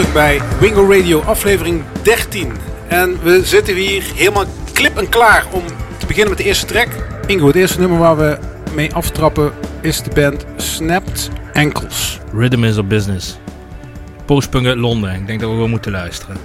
terug bij Wingo Radio aflevering 13. En we zitten hier helemaal klip en klaar om te beginnen met de eerste track. Ingo, het eerste nummer waar we mee aftrappen is de band Snapped Ankles. Rhythm is a business. Postpunk uit Londen. Ik denk dat we wel moeten luisteren.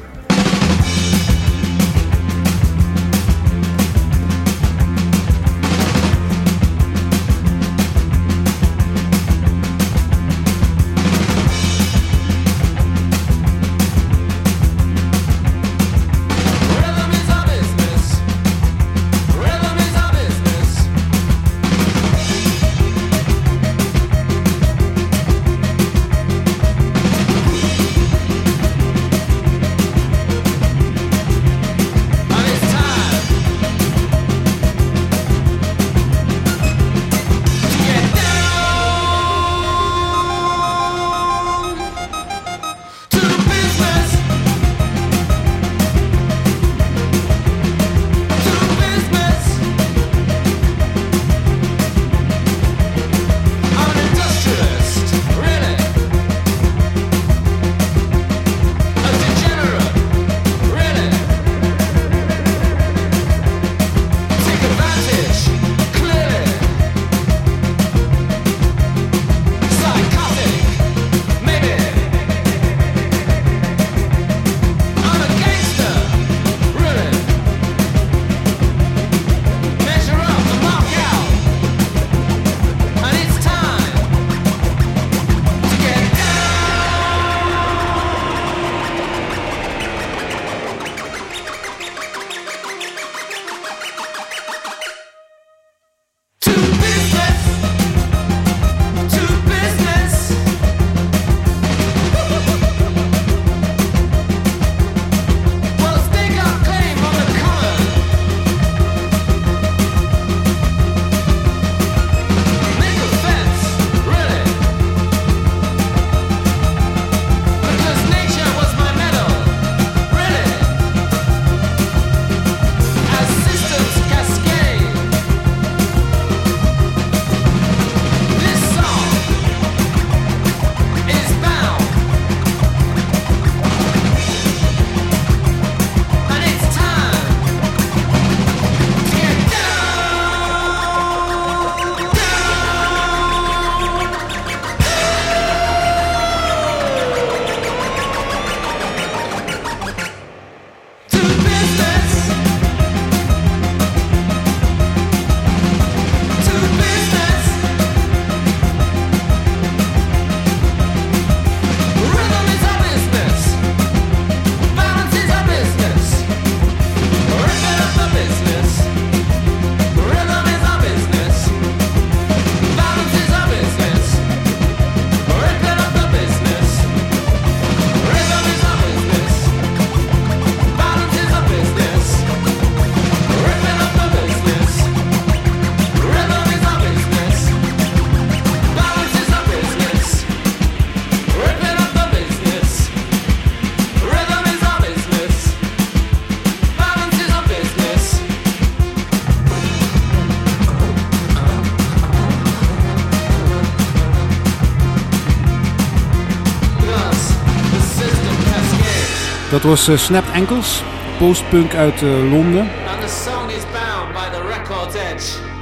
Dat was uh, Snapped Ankles, postpunk uit uh, Londen.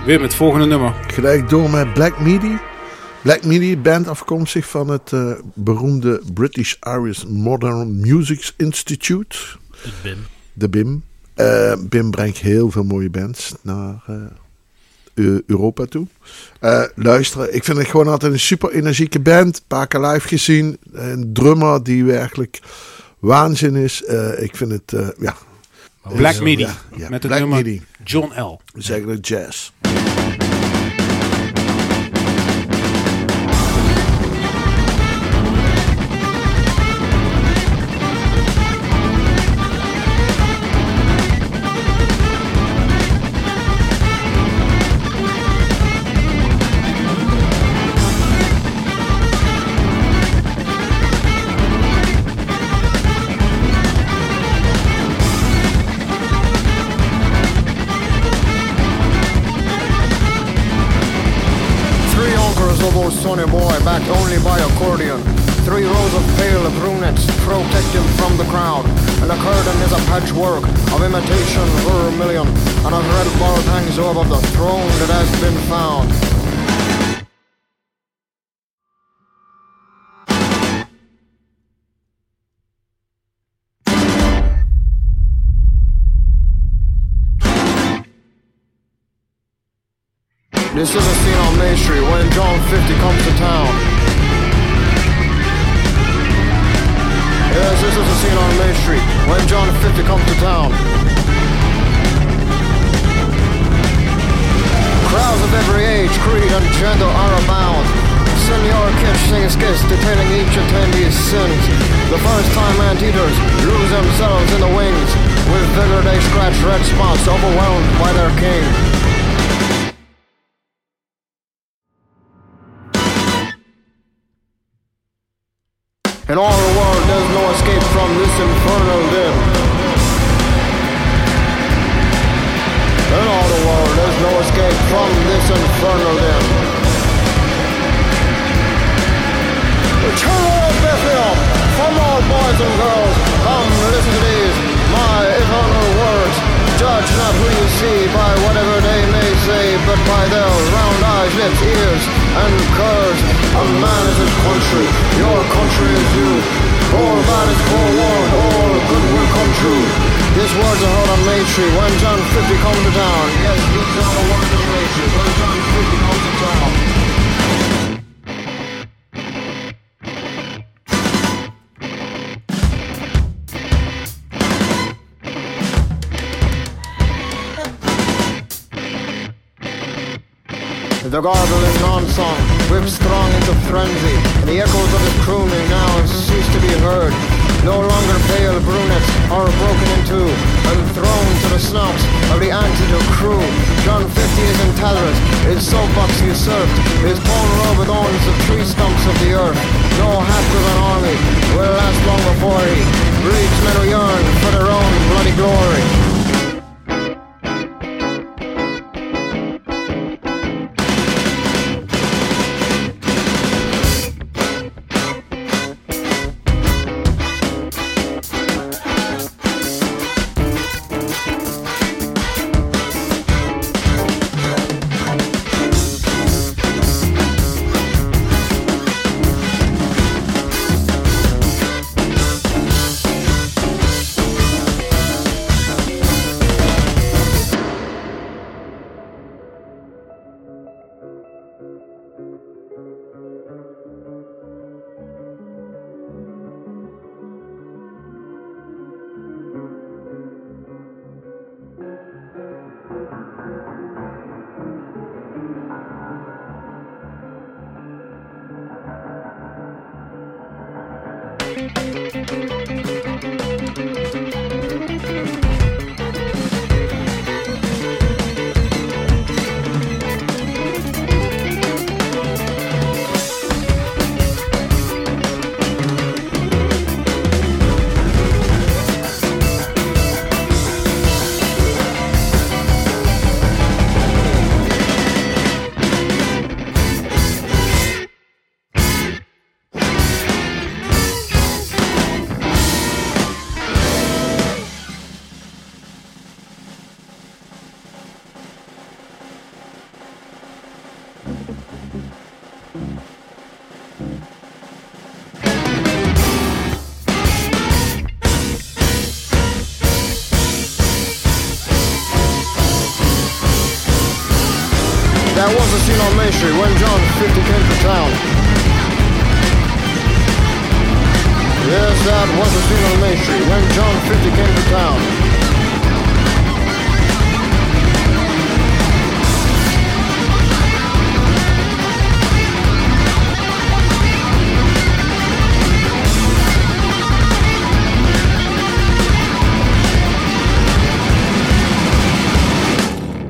Weer met het volgende nummer. Gelijk door met Black Midi. Black Midi, band afkomstig van het uh, beroemde British Irish Modern Music Institute. De BIM. De BIM. BIM brengt heel veel mooie bands naar Europa toe. luisteren, ik vind het gewoon altijd een super energieke band. Een paar keer live gezien. Een drummer die werkelijk waanzin is. Uh, ik vind het, uh, ja. Black Midi. Ja, ja. Met het Black nummer Midi. John L. We zeggen het jazz. Vermilion, and a red board hangs over the throne that has been found. This is a scene on Main Street when John 50 comes to town. Yes, this is a scene on Main Street when John 50 comes to town. Crowds of every age, creed, and gender are abound. Senor Kitch skits detailing each attendee's sins. The first time anteaters lose themselves in the wings. With vigor they scratch red spots overwhelmed by their king. In all see by whatever they may say, but by their round eyes, lips, ears, and curves. 50 came to town. Yes, that was a scene on Main Street when John 50 came to town.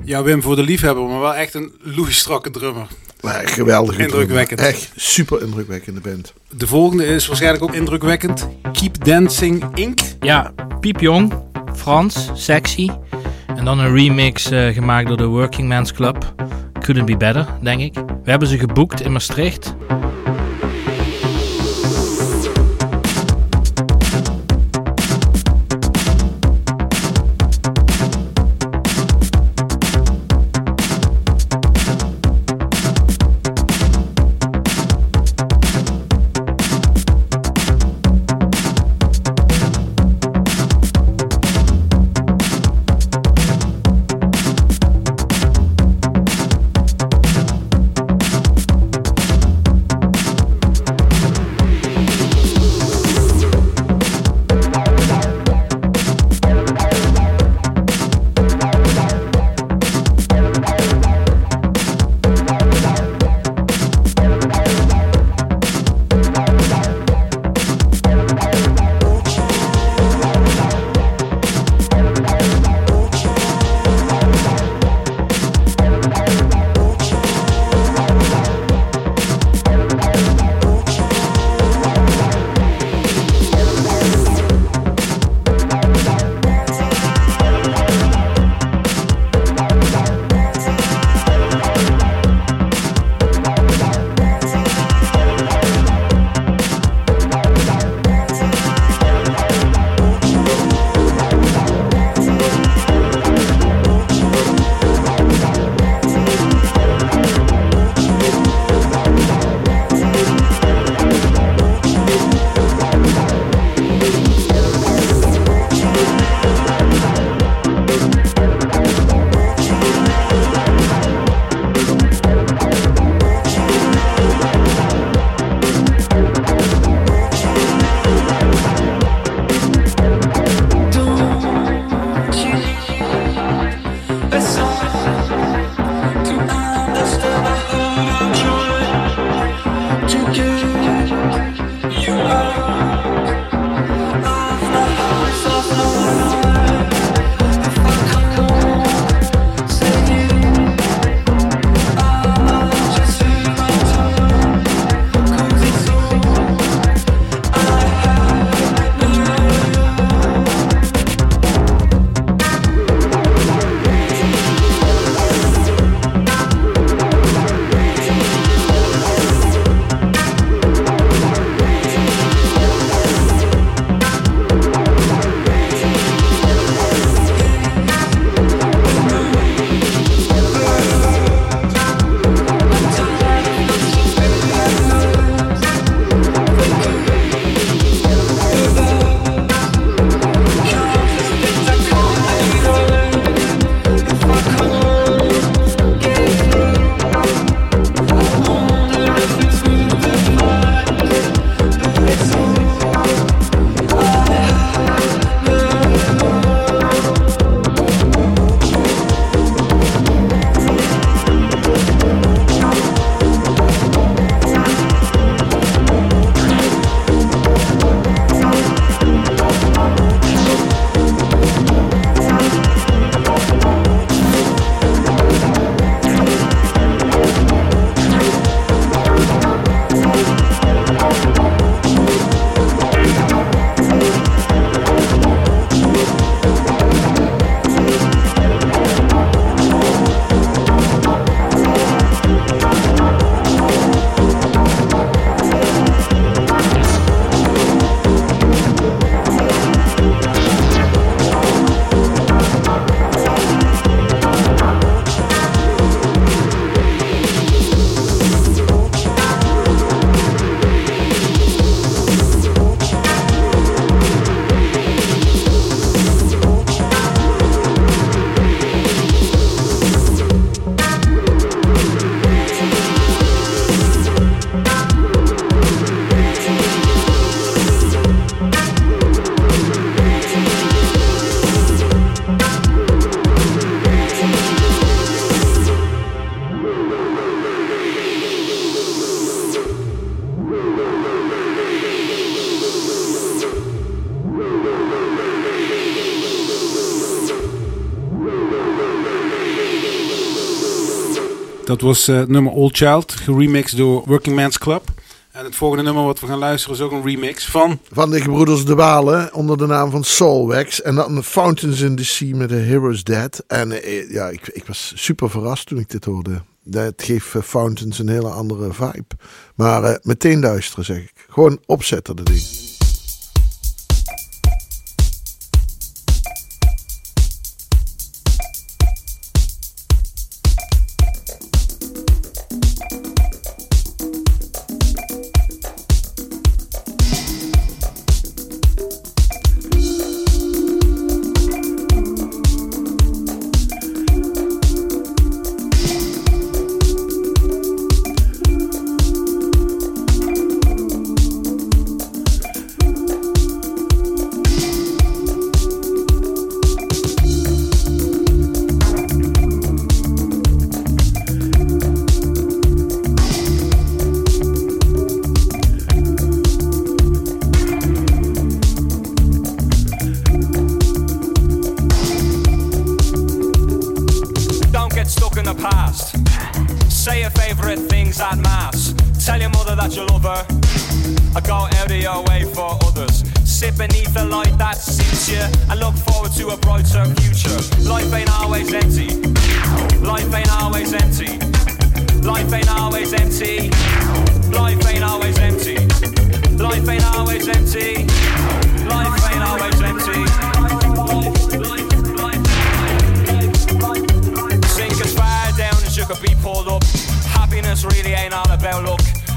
Ja, Wim, voor de liefhebber, maar wel echt een loeistrakke drummer. Nee, geweldig. Indrukwekkend. Echt super indrukwekkende band. De volgende is waarschijnlijk ook indrukwekkend. Keep Dancing Inc. Ja, piepjong, Frans, sexy. En dan een remix eh, gemaakt door de Working Men's Club. Couldn't be better, denk ik. We hebben ze geboekt in Maastricht. Dat was eh, het nummer Old Child, geremixed door Working Man's Club. En het volgende nummer wat we gaan luisteren is ook een remix van... Van de gebroeders De Walen onder de naam van Soulwax. En dan Fountains in the Sea met The Hero's Dead. En eh, ja, ik, ik was super verrast toen ik dit hoorde. Dat geeft eh, Fountains een hele andere vibe. Maar meteen duisteren zeg ik. Gewoon opzetten dat ding. Sit beneath the light that suits you and look forward to a brighter future. Life ain't always empty. Life ain't always empty. Life ain't always empty. Life ain't always empty. Life ain't always empty. Life ain't always empty. Sink as far down as you could be pulled up. Happiness really ain't all about luck.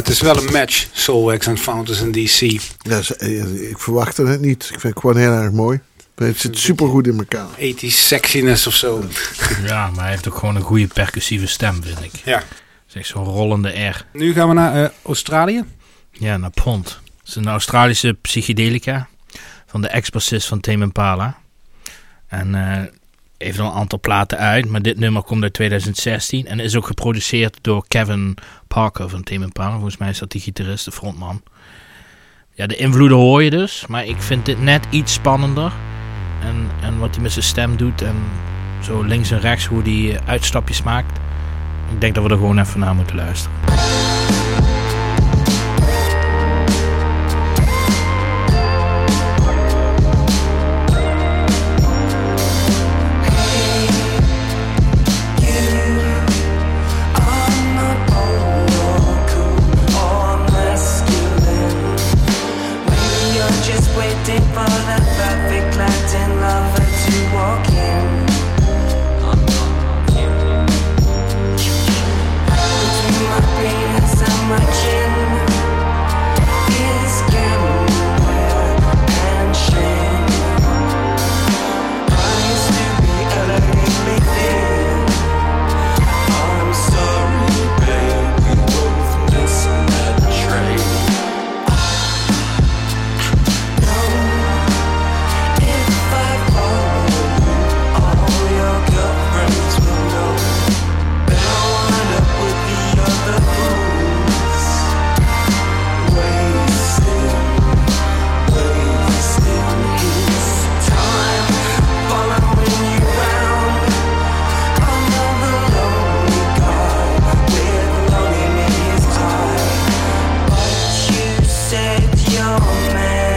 Het is wel een match, Soulwax en Fountains in DC. Ja, eh, ik verwachtte het niet. Ik vind het gewoon heel erg mooi. Het zit super goed in elkaar. 80s sexiness of zo. Ja, maar hij heeft ook gewoon een goede percussieve stem, vind ik. Ja. echt zo'n rollende R. Nu gaan we naar eh, Australië. Ja, naar Pond. Het is een Australische psychedelica van de ex-bassist van Tame Impala. En eh heeft al een aantal platen uit, maar dit nummer komt uit 2016 en is ook geproduceerd door Kevin Parker van Tame Impala. Volgens mij is dat die gitarist, de frontman. Ja, de invloeden hoor je dus, maar ik vind dit net iets spannender. En, en wat hij met zijn stem doet en zo links en rechts hoe hij uitstapjes maakt. Ik denk dat we er gewoon even naar moeten luisteren. Oh man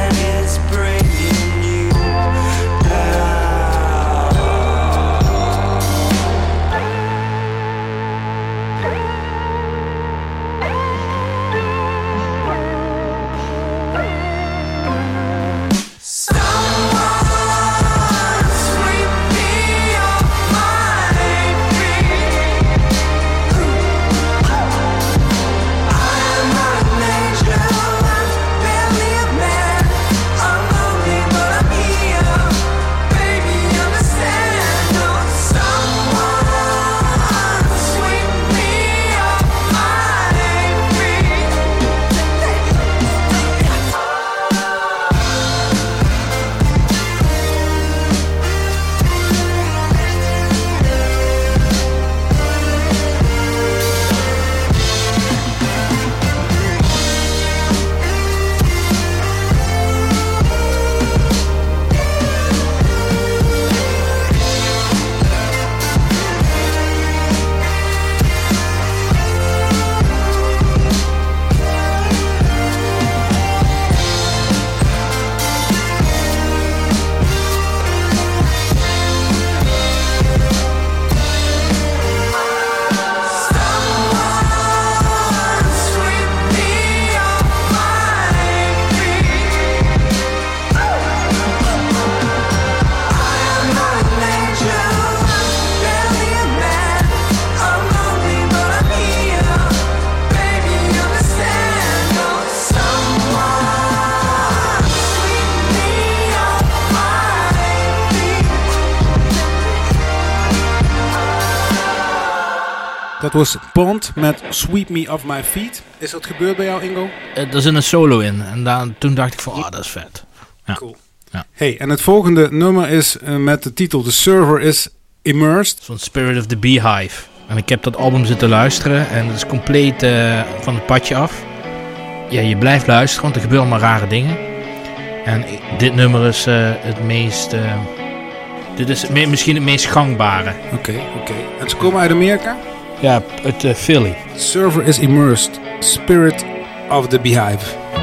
Dat was Pond met Sweep Me Off My Feet. Is dat gebeurd bij jou, Ingo? Eh, er zit een solo in en daar, toen dacht ik van, ah, dat is vet. Ja. Cool. Ja. Hey, en het volgende nummer is eh, met de titel The Server is Immersed. Van Spirit of the Beehive. En ik heb dat album zitten luisteren en het is compleet eh, van het padje af. Ja, je blijft luisteren, want er gebeuren allemaal rare dingen. En dit nummer is eh, het meest... eh, dit is me- misschien het meest gangbare. Oké, oké. En ze komen uit Amerika? Ja, uit eh, Philly. Server is Immersed. Spirit of the Beehive.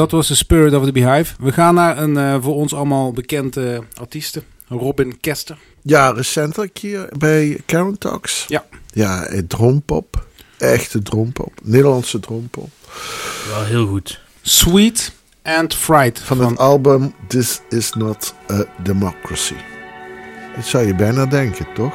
Dat was de Spirit of the Beehive. We gaan naar een eh, voor ons allemaal bekende artieste. Robin Kester. Ja, recentelijk hier bij Karen Talks. Ja. Ja, eh, droompop. Echte droompop. Nederlandse droompop. Wel heel goed. Sweet and Fright. Van het album This Is Not a Democracy. Dat zou je bijna denken, toch?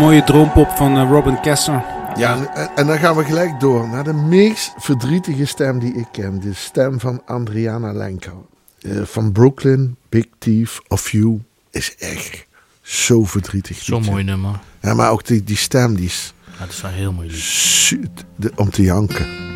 Mooie droompop van eh, Robin Kester. Ja, en, en dan gaan we gelijk door naar de meest verdrietige stem die ik ken. De stem van Adriana Lenker. Eh, van Brooklyn, Big Thief of You. Is echt zo verdrietig. Zo'n mooi nummer. Ja, maar ook die, die stem die is Ja, dat is wel heel mooi. lied. om te janken.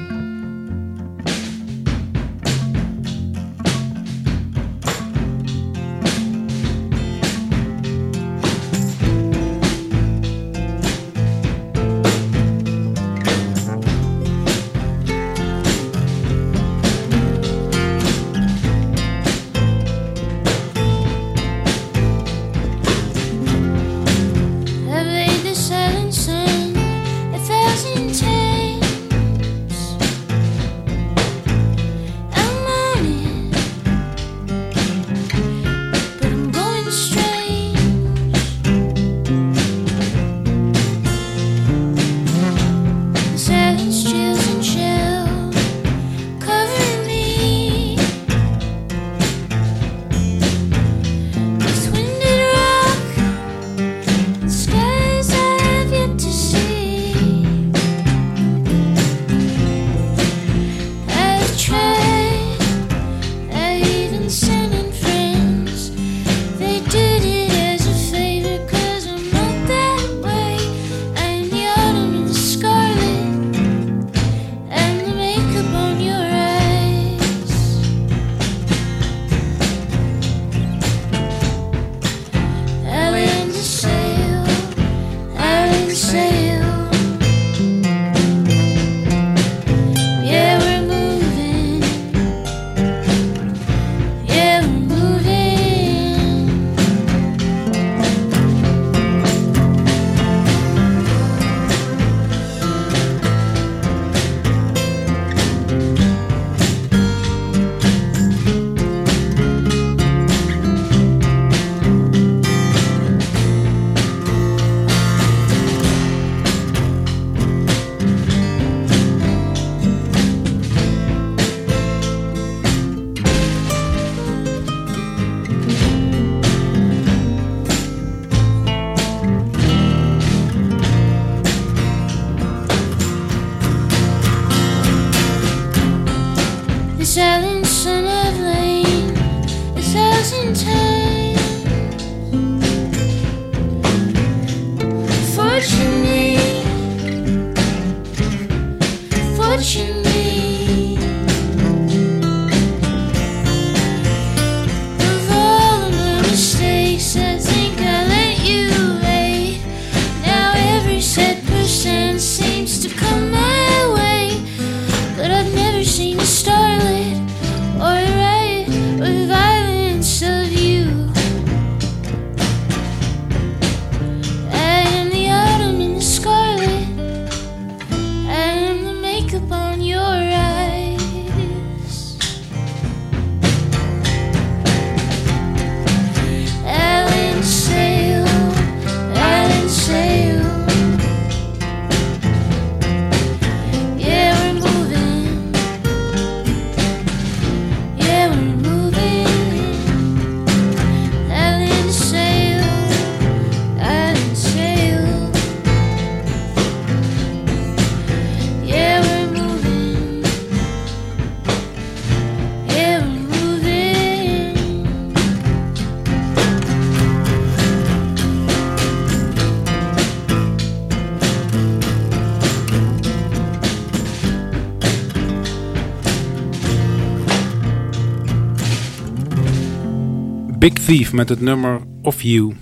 Big Thief met het nummer Of You.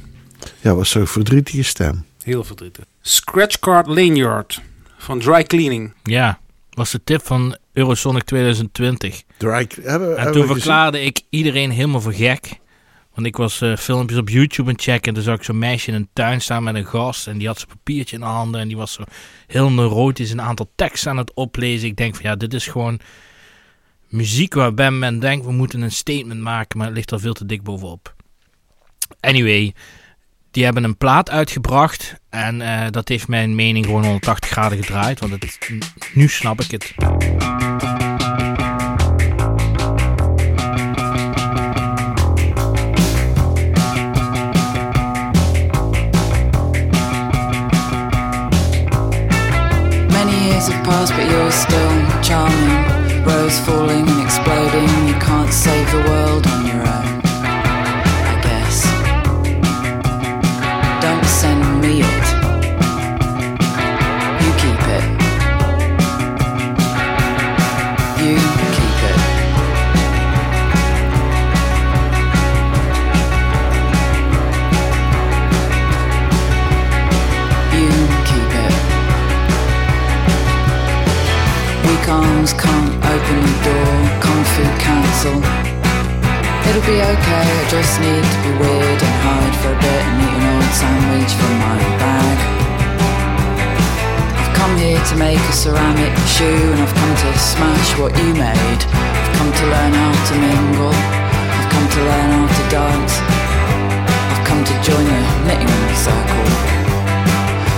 Ja, was zo'n verdrietige stem. Heel verdrietig. Scratchcard Lanyard van Dry Cleaning. Ja, was de tip van Eurosonic 2020. Dry, hebben, En hebben toen verklaarde ik iedereen helemaal voor gek. Want ik was eh, filmpjes op YouTube aan het checken. En toen zag ik zo'n meisje in een tuin staan met een gast. En die had zijn papiertje in de handen. En die was zo heel neurotisch een aantal teksten aan het oplezen. Ik denk van ja, dit is gewoon muziek waarbij men denkt we moeten een statement maken. Maar het ligt er veel te dik bovenop. Anyway, die hebben een plaat uitgebracht. En eh, dat heeft mijn mening gewoon 180 graden gedraaid. Want het, nu snap ik het. And I've come to smash what you made. I've come to learn how to mingle, I've come to learn how to dance. I've come to join the knitting circle.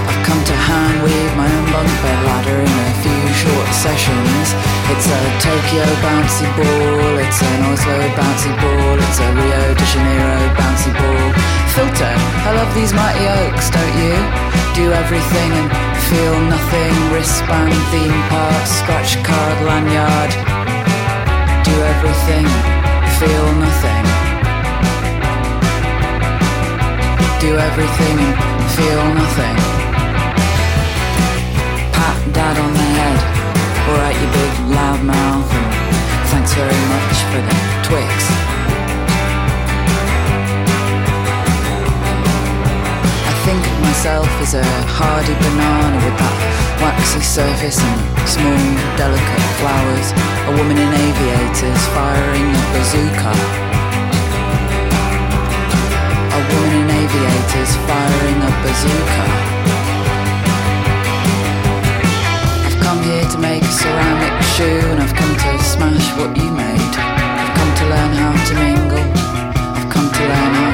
I've come to hand weave my own bunk bed ladder in a few short sessions. It's a Tokyo bouncy ball, it's an Oslo bouncy ball, it's a Rio de Janeiro bouncy ball. Filter, I love these mighty oaks, don't you? Do everything and feel nothing. Wristband, theme park, scratch card, lanyard. Do everything, feel nothing. Do everything and feel nothing. Pat dad on the head. Alright, you big loud mouth. Thanks very much for the Twix. Think of myself as a hardy banana with that waxy surface and small, delicate flowers. A woman in aviators firing a bazooka. A woman in aviators firing a bazooka. I've come here to make a ceramic shoe and I've come to smash what you made. I've come to learn how to mingle. I've come to learn how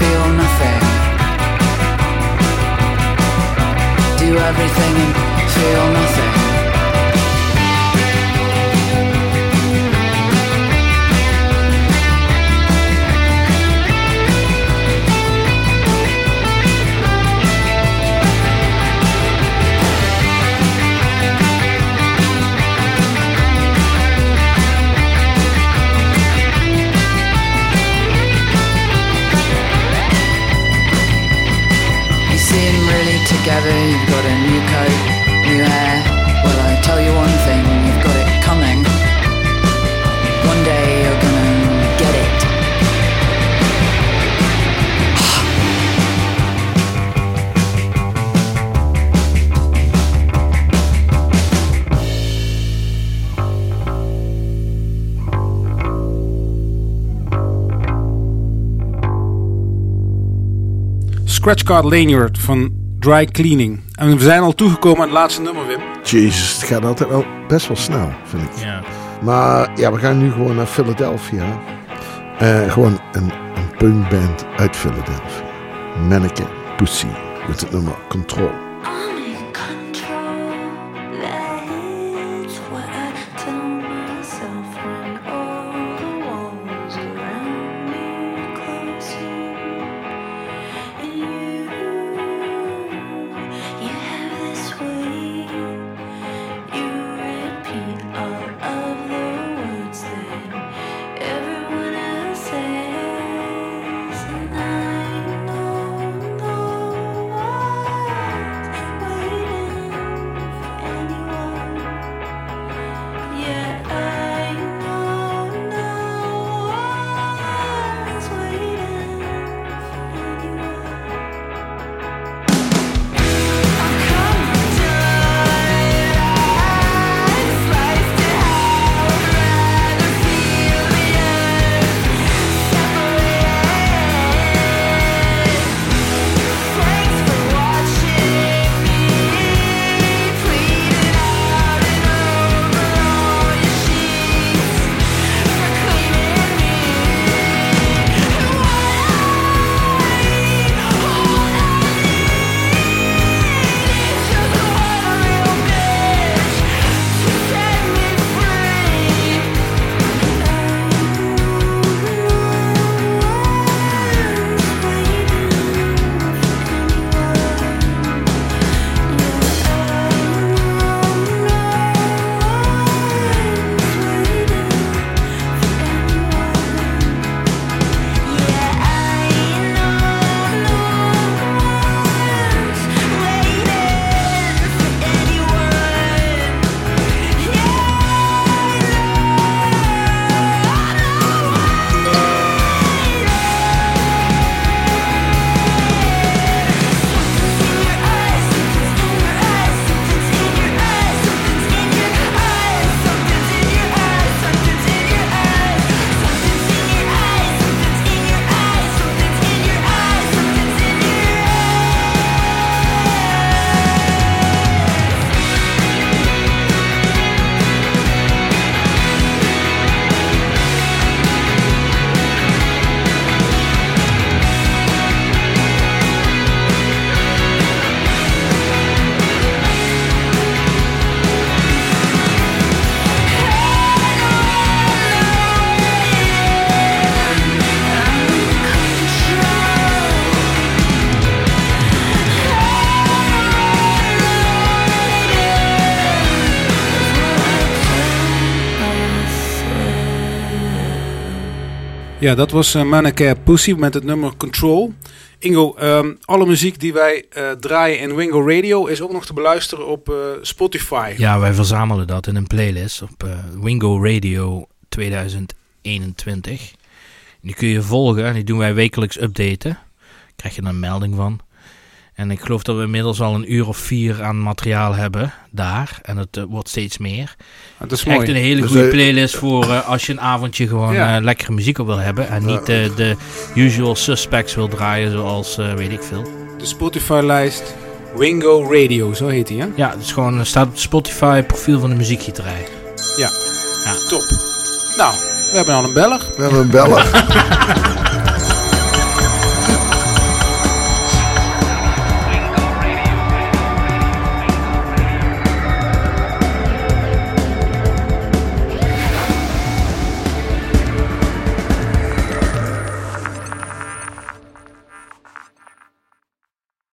feel nothing. Do everything and feel nothing. Together, you've got a new coat, new hair. Well, I tell you one thing, you've got it coming. One day you're gonna get it. Scratchcard Lanyard van Dry Cleaning. En we zijn al toegekomen aan het laatste nummer, Wim. Jezus, het gaat altijd wel best wel snel, vind ik. Ja. Maar ja, we gaan nu gewoon naar Philadelphia. Eh, gewoon een, een punkband uit Philadelphia. Mannequin Pussy. Met het nummer Control. Ja, dat was uh, Pussy met het nummer Control. Ingo, ehm, alle muziek die wij eh, draaien in Wingo Radio is ook nog te beluisteren op eh, Spotify. Ja, wij verzamelen dat in een playlist op Wingo Radio 2021. Die kun je volgen en die doen wij wekelijks updaten. Krijg je een melding van. En ik geloof dat we inmiddels al een uur of vier aan materiaal hebben daar. En het eh, wordt steeds meer. Dat is Echt mooi. een hele Dus, goede playlist voor eh, als je een avondje gewoon Ja. eh, lekkere muziek op wil hebben. En niet eh, de usual suspects wil draaien zoals eh, weet ik veel. De Spotify-lijst Wingo Radio, zo heet die, hè? Ja, het is gewoon, staat op het Spotify profiel van de muziekgieterij. Ja. Ja. Top. Nou, we hebben al een beller. We hebben een beller.